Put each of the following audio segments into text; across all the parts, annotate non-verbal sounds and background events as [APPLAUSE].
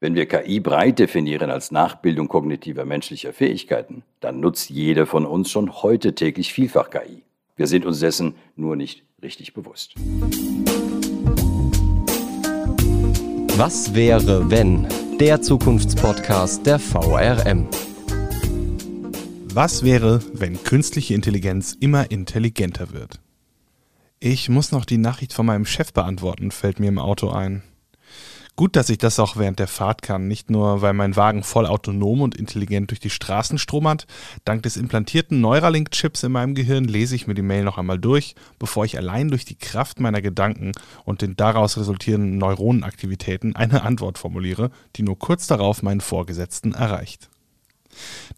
Wenn wir KI breit definieren als Nachbildung kognitiver menschlicher Fähigkeiten, dann nutzt jeder von uns schon heute täglich vielfach KI. Wir sind uns dessen nur nicht richtig bewusst. Was wäre, wenn? Der Zukunftspodcast der VRM. Was wäre, wenn künstliche Intelligenz immer intelligenter wird? Ich muss noch die Nachricht von meinem Chef beantworten, fällt mir im Auto ein. Gut, dass ich das auch während der Fahrt kann, nicht nur, weil mein Wagen voll autonom und intelligent durch die Straßen stromert. Dank des implantierten Neuralink-Chips in meinem Gehirn lese ich mir die Mail noch einmal durch, bevor ich allein durch die Kraft meiner Gedanken und den daraus resultierenden Neuronenaktivitäten eine Antwort formuliere, die nur kurz darauf meinen Vorgesetzten erreicht.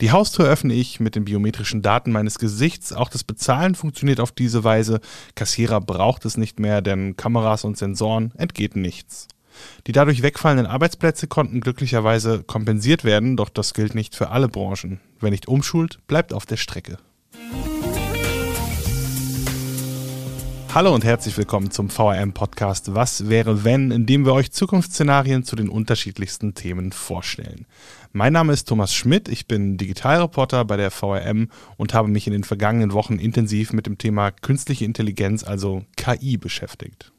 Die Haustür öffne ich mit den biometrischen Daten meines Gesichts. Auch das Bezahlen funktioniert auf diese Weise. Kassierer braucht es nicht mehr, denn Kameras und Sensoren entgeht nichts. Die dadurch wegfallenden Arbeitsplätze konnten glücklicherweise kompensiert werden, doch das gilt nicht für alle Branchen. Wer nicht umschult, bleibt auf der Strecke. Hallo und herzlich willkommen zum VRM-Podcast Was wäre wenn, in dem wir euch Zukunftsszenarien zu den unterschiedlichsten Themen vorstellen. Mein Name ist Thomas Schmidt, ich bin Digitalreporter bei der VRM und habe mich in den vergangenen Wochen intensiv mit dem Thema künstliche Intelligenz, also KI, beschäftigt.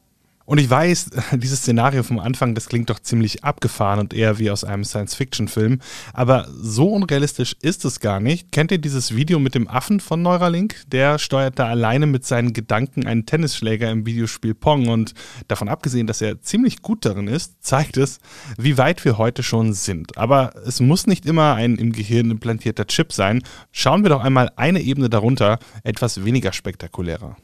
Und ich weiß, [LAUGHS] dieses Szenario vom Anfang, das klingt doch ziemlich abgefahren und eher wie aus einem Science-Fiction-Film. Aber so unrealistisch ist es gar nicht. Kennt ihr dieses Video mit dem Affen von Neuralink? Der steuert da alleine mit seinen Gedanken einen Tennisschläger im Videospiel Pong. Und davon abgesehen, dass er ziemlich gut darin ist, [LAUGHS] zeigt es, wie weit wir heute schon sind. Aber es muss nicht immer ein im Gehirn implantierter Chip sein. Schauen wir doch einmal eine Ebene darunter, etwas weniger spektakulärer.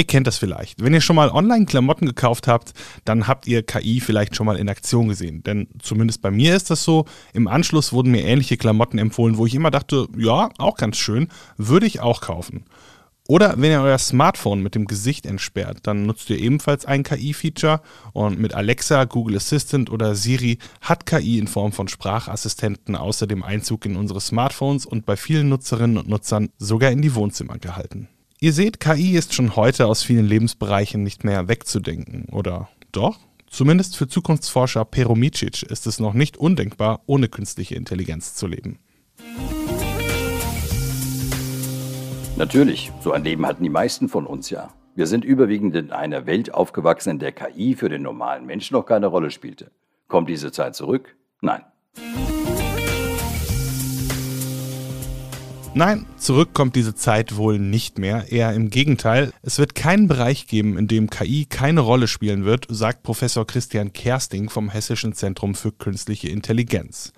Ihr kennt das vielleicht. Wenn ihr schon mal online Klamotten gekauft habt, dann habt ihr KI vielleicht schon mal in Aktion gesehen. Denn zumindest bei mir ist das so. Im Anschluss wurden mir ähnliche Klamotten empfohlen, wo ich immer dachte, ja, auch ganz schön, würde ich auch kaufen. Oder wenn ihr euer Smartphone mit dem Gesicht entsperrt, dann nutzt ihr ebenfalls ein KI-Feature und mit Alexa, Google Assistant oder Siri hat KI in Form von Sprachassistenten außerdem Einzug in unsere Smartphones und bei vielen Nutzerinnen und Nutzern sogar in die Wohnzimmer gehalten. Ihr seht, KI ist schon heute aus vielen Lebensbereichen nicht mehr wegzudenken, oder doch? Zumindest für Zukunftsforscher Peromicic ist es noch nicht undenkbar, ohne künstliche Intelligenz zu leben. Natürlich, so ein Leben hatten die meisten von uns ja. Wir sind überwiegend in einer Welt aufgewachsen, in der KI für den normalen Menschen noch keine Rolle spielte. Kommt diese Zeit zurück? Nein. Nein, zurück kommt diese Zeit wohl nicht mehr. Eher im Gegenteil. Es wird keinen Bereich geben, in dem KI keine Rolle spielen wird, sagt Professor Christian Kersting vom Hessischen Zentrum für Künstliche Intelligenz.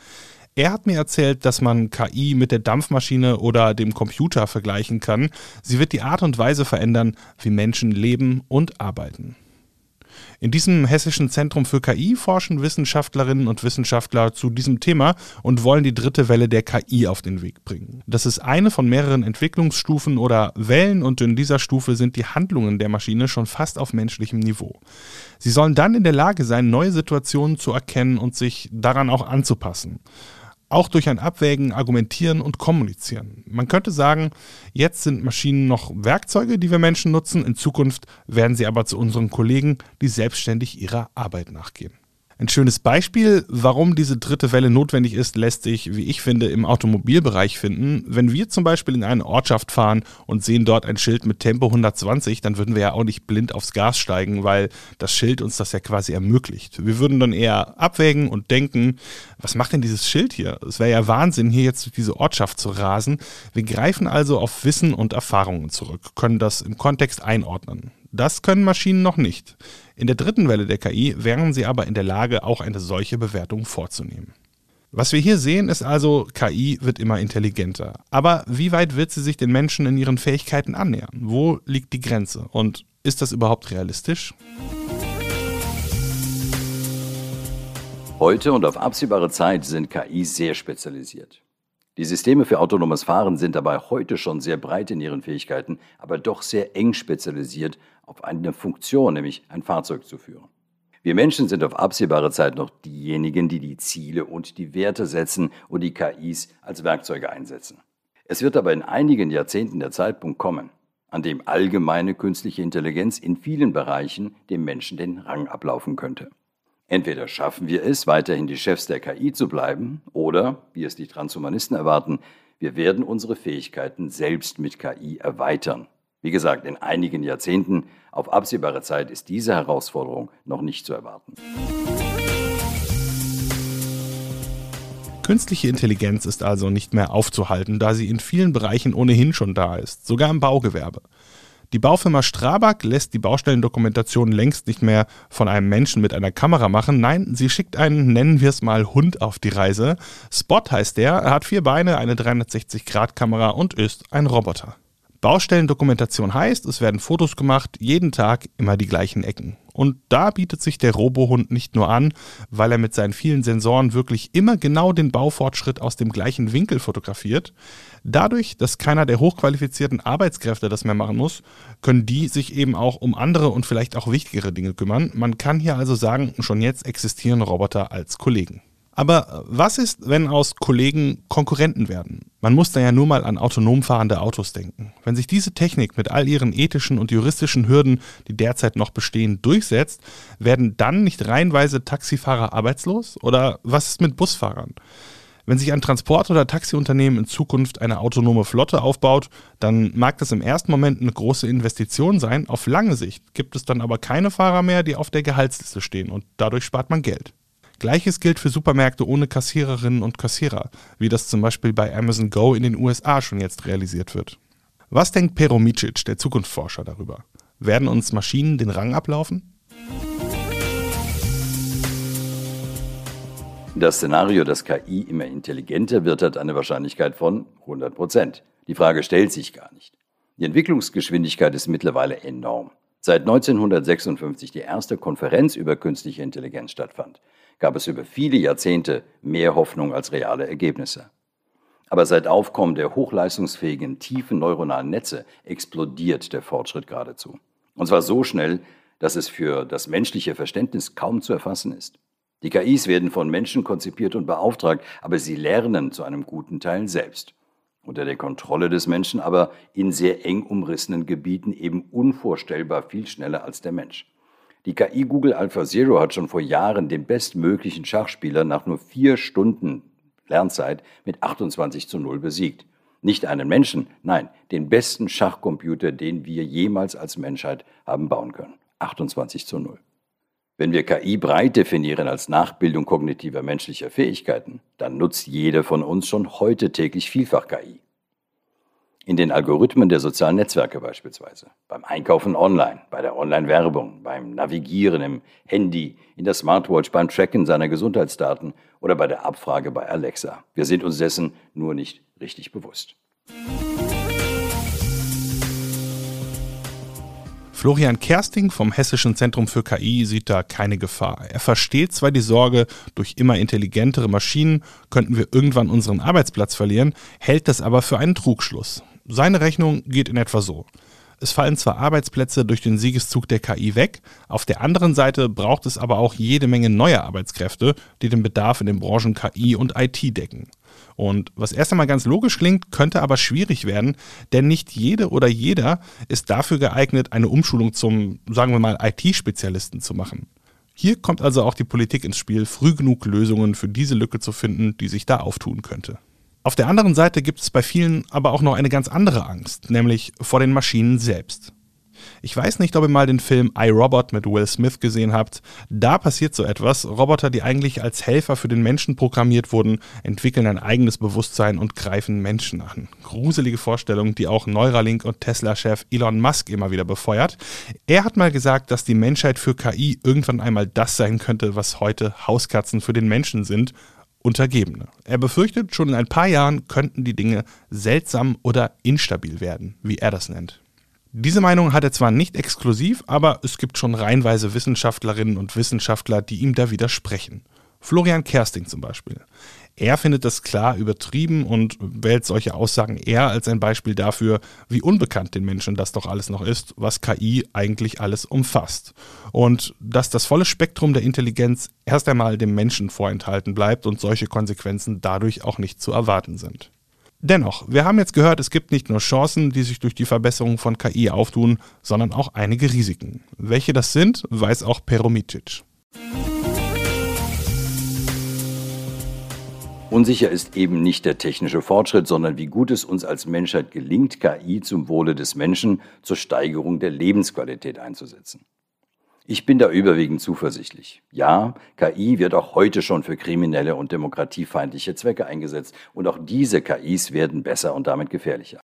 Er hat mir erzählt, dass man KI mit der Dampfmaschine oder dem Computer vergleichen kann. Sie wird die Art und Weise verändern, wie Menschen leben und arbeiten. In diesem Hessischen Zentrum für KI forschen Wissenschaftlerinnen und Wissenschaftler zu diesem Thema und wollen die dritte Welle der KI auf den Weg bringen. Das ist eine von mehreren Entwicklungsstufen oder Wellen und in dieser Stufe sind die Handlungen der Maschine schon fast auf menschlichem Niveau. Sie sollen dann in der Lage sein, neue Situationen zu erkennen und sich daran auch anzupassen auch durch ein Abwägen, Argumentieren und Kommunizieren. Man könnte sagen, jetzt sind Maschinen noch Werkzeuge, die wir Menschen nutzen, in Zukunft werden sie aber zu unseren Kollegen, die selbstständig ihrer Arbeit nachgehen. Ein schönes Beispiel, warum diese dritte Welle notwendig ist, lässt sich, wie ich finde, im Automobilbereich finden. Wenn wir zum Beispiel in eine Ortschaft fahren und sehen dort ein Schild mit Tempo 120, dann würden wir ja auch nicht blind aufs Gas steigen, weil das Schild uns das ja quasi ermöglicht. Wir würden dann eher abwägen und denken, was macht denn dieses Schild hier? Es wäre ja Wahnsinn, hier jetzt durch diese Ortschaft zu rasen. Wir greifen also auf Wissen und Erfahrungen zurück, können das im Kontext einordnen. Das können Maschinen noch nicht. In der dritten Welle der KI wären sie aber in der Lage, auch eine solche Bewertung vorzunehmen. Was wir hier sehen, ist also, KI wird immer intelligenter. Aber wie weit wird sie sich den Menschen in ihren Fähigkeiten annähern? Wo liegt die Grenze? Und ist das überhaupt realistisch? Heute und auf absehbare Zeit sind KI sehr spezialisiert. Die Systeme für autonomes Fahren sind dabei heute schon sehr breit in ihren Fähigkeiten, aber doch sehr eng spezialisiert auf eine Funktion, nämlich ein Fahrzeug zu führen. Wir Menschen sind auf absehbare Zeit noch diejenigen, die die Ziele und die Werte setzen und die KIs als Werkzeuge einsetzen. Es wird aber in einigen Jahrzehnten der Zeitpunkt kommen, an dem allgemeine künstliche Intelligenz in vielen Bereichen dem Menschen den Rang ablaufen könnte. Entweder schaffen wir es, weiterhin die Chefs der KI zu bleiben, oder, wie es die Transhumanisten erwarten, wir werden unsere Fähigkeiten selbst mit KI erweitern. Wie gesagt, in einigen Jahrzehnten auf absehbare Zeit ist diese Herausforderung noch nicht zu erwarten. Künstliche Intelligenz ist also nicht mehr aufzuhalten, da sie in vielen Bereichen ohnehin schon da ist, sogar im Baugewerbe. Die Baufirma Strabag lässt die Baustellendokumentation längst nicht mehr von einem Menschen mit einer Kamera machen. Nein, sie schickt einen, nennen wir es mal, Hund auf die Reise. Spot heißt der, er hat vier Beine, eine 360-Grad-Kamera und ist ein Roboter. Baustellendokumentation heißt, es werden Fotos gemacht, jeden Tag immer die gleichen Ecken. Und da bietet sich der Robohund nicht nur an, weil er mit seinen vielen Sensoren wirklich immer genau den Baufortschritt aus dem gleichen Winkel fotografiert. Dadurch, dass keiner der hochqualifizierten Arbeitskräfte das mehr machen muss, können die sich eben auch um andere und vielleicht auch wichtigere Dinge kümmern. Man kann hier also sagen, schon jetzt existieren Roboter als Kollegen. Aber was ist, wenn aus Kollegen Konkurrenten werden? Man muss da ja nur mal an autonom fahrende Autos denken. Wenn sich diese Technik mit all ihren ethischen und juristischen Hürden, die derzeit noch bestehen, durchsetzt, werden dann nicht reihenweise Taxifahrer arbeitslos? Oder was ist mit Busfahrern? Wenn sich ein Transport- oder Taxiunternehmen in Zukunft eine autonome Flotte aufbaut, dann mag das im ersten Moment eine große Investition sein. Auf lange Sicht gibt es dann aber keine Fahrer mehr, die auf der Gehaltsliste stehen und dadurch spart man Geld. Gleiches gilt für Supermärkte ohne Kassiererinnen und Kassierer, wie das zum Beispiel bei Amazon Go in den USA schon jetzt realisiert wird. Was denkt Pero Micic, der Zukunftsforscher, darüber? Werden uns Maschinen den Rang ablaufen? Das Szenario, dass KI immer intelligenter wird, hat eine Wahrscheinlichkeit von 100 Prozent. Die Frage stellt sich gar nicht. Die Entwicklungsgeschwindigkeit ist mittlerweile enorm. Seit 1956 die erste Konferenz über künstliche Intelligenz stattfand, gab es über viele Jahrzehnte mehr Hoffnung als reale Ergebnisse. Aber seit Aufkommen der hochleistungsfähigen tiefen neuronalen Netze explodiert der Fortschritt geradezu. Und zwar so schnell, dass es für das menschliche Verständnis kaum zu erfassen ist. Die KIs werden von Menschen konzipiert und beauftragt, aber sie lernen zu einem guten Teil selbst. Unter der Kontrolle des Menschen, aber in sehr eng umrissenen Gebieten eben unvorstellbar viel schneller als der Mensch. Die KI Google AlphaZero hat schon vor Jahren den bestmöglichen Schachspieler nach nur vier Stunden Lernzeit mit 28 zu 0 besiegt. Nicht einen Menschen, nein, den besten Schachcomputer, den wir jemals als Menschheit haben bauen können. 28 zu 0. Wenn wir KI breit definieren als Nachbildung kognitiver menschlicher Fähigkeiten, dann nutzt jeder von uns schon heute täglich vielfach KI. In den Algorithmen der sozialen Netzwerke beispielsweise, beim Einkaufen online, bei der Online-Werbung, beim Navigieren im Handy, in der Smartwatch, beim Tracken seiner Gesundheitsdaten oder bei der Abfrage bei Alexa. Wir sind uns dessen nur nicht richtig bewusst. Florian Kersting vom Hessischen Zentrum für KI sieht da keine Gefahr. Er versteht zwar die Sorge, durch immer intelligentere Maschinen könnten wir irgendwann unseren Arbeitsplatz verlieren, hält das aber für einen Trugschluss. Seine Rechnung geht in etwa so. Es fallen zwar Arbeitsplätze durch den Siegeszug der KI weg, auf der anderen Seite braucht es aber auch jede Menge neue Arbeitskräfte, die den Bedarf in den Branchen KI und IT decken. Und was erst einmal ganz logisch klingt, könnte aber schwierig werden, denn nicht jede oder jeder ist dafür geeignet, eine Umschulung zum, sagen wir mal, IT-Spezialisten zu machen. Hier kommt also auch die Politik ins Spiel, früh genug Lösungen für diese Lücke zu finden, die sich da auftun könnte. Auf der anderen Seite gibt es bei vielen aber auch noch eine ganz andere Angst, nämlich vor den Maschinen selbst. Ich weiß nicht, ob ihr mal den Film I, Robot mit Will Smith gesehen habt. Da passiert so etwas. Roboter, die eigentlich als Helfer für den Menschen programmiert wurden, entwickeln ein eigenes Bewusstsein und greifen Menschen an. Gruselige Vorstellung, die auch Neuralink und Tesla-Chef Elon Musk immer wieder befeuert. Er hat mal gesagt, dass die Menschheit für KI irgendwann einmal das sein könnte, was heute Hauskatzen für den Menschen sind Untergebene. Er befürchtet, schon in ein paar Jahren könnten die Dinge seltsam oder instabil werden, wie er das nennt. Diese Meinung hat er zwar nicht exklusiv, aber es gibt schon reihenweise Wissenschaftlerinnen und Wissenschaftler, die ihm da widersprechen. Florian Kersting zum Beispiel. Er findet das klar übertrieben und wählt solche Aussagen eher als ein Beispiel dafür, wie unbekannt den Menschen das doch alles noch ist, was KI eigentlich alles umfasst. Und dass das volle Spektrum der Intelligenz erst einmal dem Menschen vorenthalten bleibt und solche Konsequenzen dadurch auch nicht zu erwarten sind. Dennoch, wir haben jetzt gehört, es gibt nicht nur Chancen, die sich durch die Verbesserung von KI auftun, sondern auch einige Risiken. Welche das sind, weiß auch Peromicic. Unsicher ist eben nicht der technische Fortschritt, sondern wie gut es uns als Menschheit gelingt, KI zum Wohle des Menschen zur Steigerung der Lebensqualität einzusetzen. Ich bin da überwiegend zuversichtlich. Ja, KI wird auch heute schon für kriminelle und demokratiefeindliche Zwecke eingesetzt und auch diese KIs werden besser und damit gefährlicher.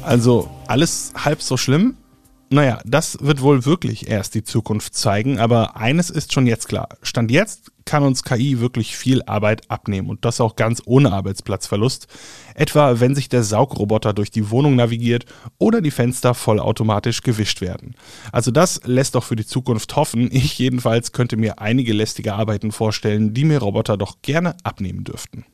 Also alles halb so schlimm? Naja, das wird wohl wirklich erst die Zukunft zeigen, aber eines ist schon jetzt klar. Stand jetzt kann uns KI wirklich viel Arbeit abnehmen und das auch ganz ohne Arbeitsplatzverlust. Etwa wenn sich der Saugroboter durch die Wohnung navigiert oder die Fenster vollautomatisch gewischt werden. Also das lässt doch für die Zukunft hoffen. Ich jedenfalls könnte mir einige lästige Arbeiten vorstellen, die mir Roboter doch gerne abnehmen dürften.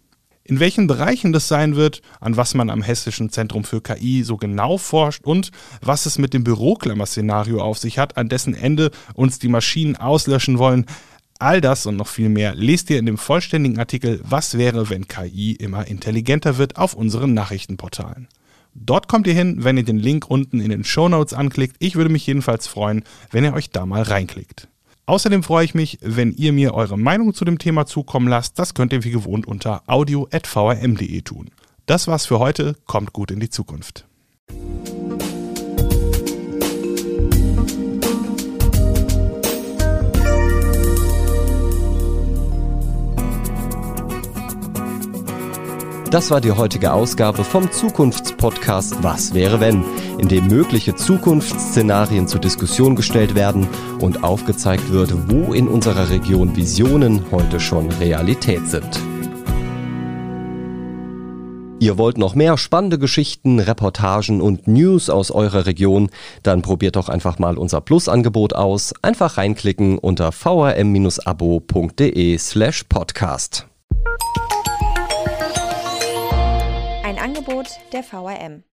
In welchen Bereichen das sein wird, an was man am Hessischen Zentrum für KI so genau forscht und was es mit dem Büroklammer-Szenario auf sich hat, an dessen Ende uns die Maschinen auslöschen wollen, All das und noch viel mehr lest ihr in dem vollständigen Artikel Was wäre, wenn KI immer intelligenter wird auf unseren Nachrichtenportalen. Dort kommt ihr hin, wenn ihr den Link unten in den Show Notes anklickt. Ich würde mich jedenfalls freuen, wenn ihr euch da mal reinklickt. Außerdem freue ich mich, wenn ihr mir eure Meinung zu dem Thema zukommen lasst. Das könnt ihr wie gewohnt unter audio.vrm.de tun. Das war's für heute. Kommt gut in die Zukunft. Das war die heutige Ausgabe vom Zukunftspodcast Was wäre wenn, in dem mögliche Zukunftsszenarien zur Diskussion gestellt werden und aufgezeigt wird, wo in unserer Region Visionen heute schon Realität sind. Ihr wollt noch mehr spannende Geschichten, Reportagen und News aus eurer Region? Dann probiert doch einfach mal unser Plus-Angebot aus. Einfach reinklicken unter vrm-abo.de slash podcast. Angebot der VRM.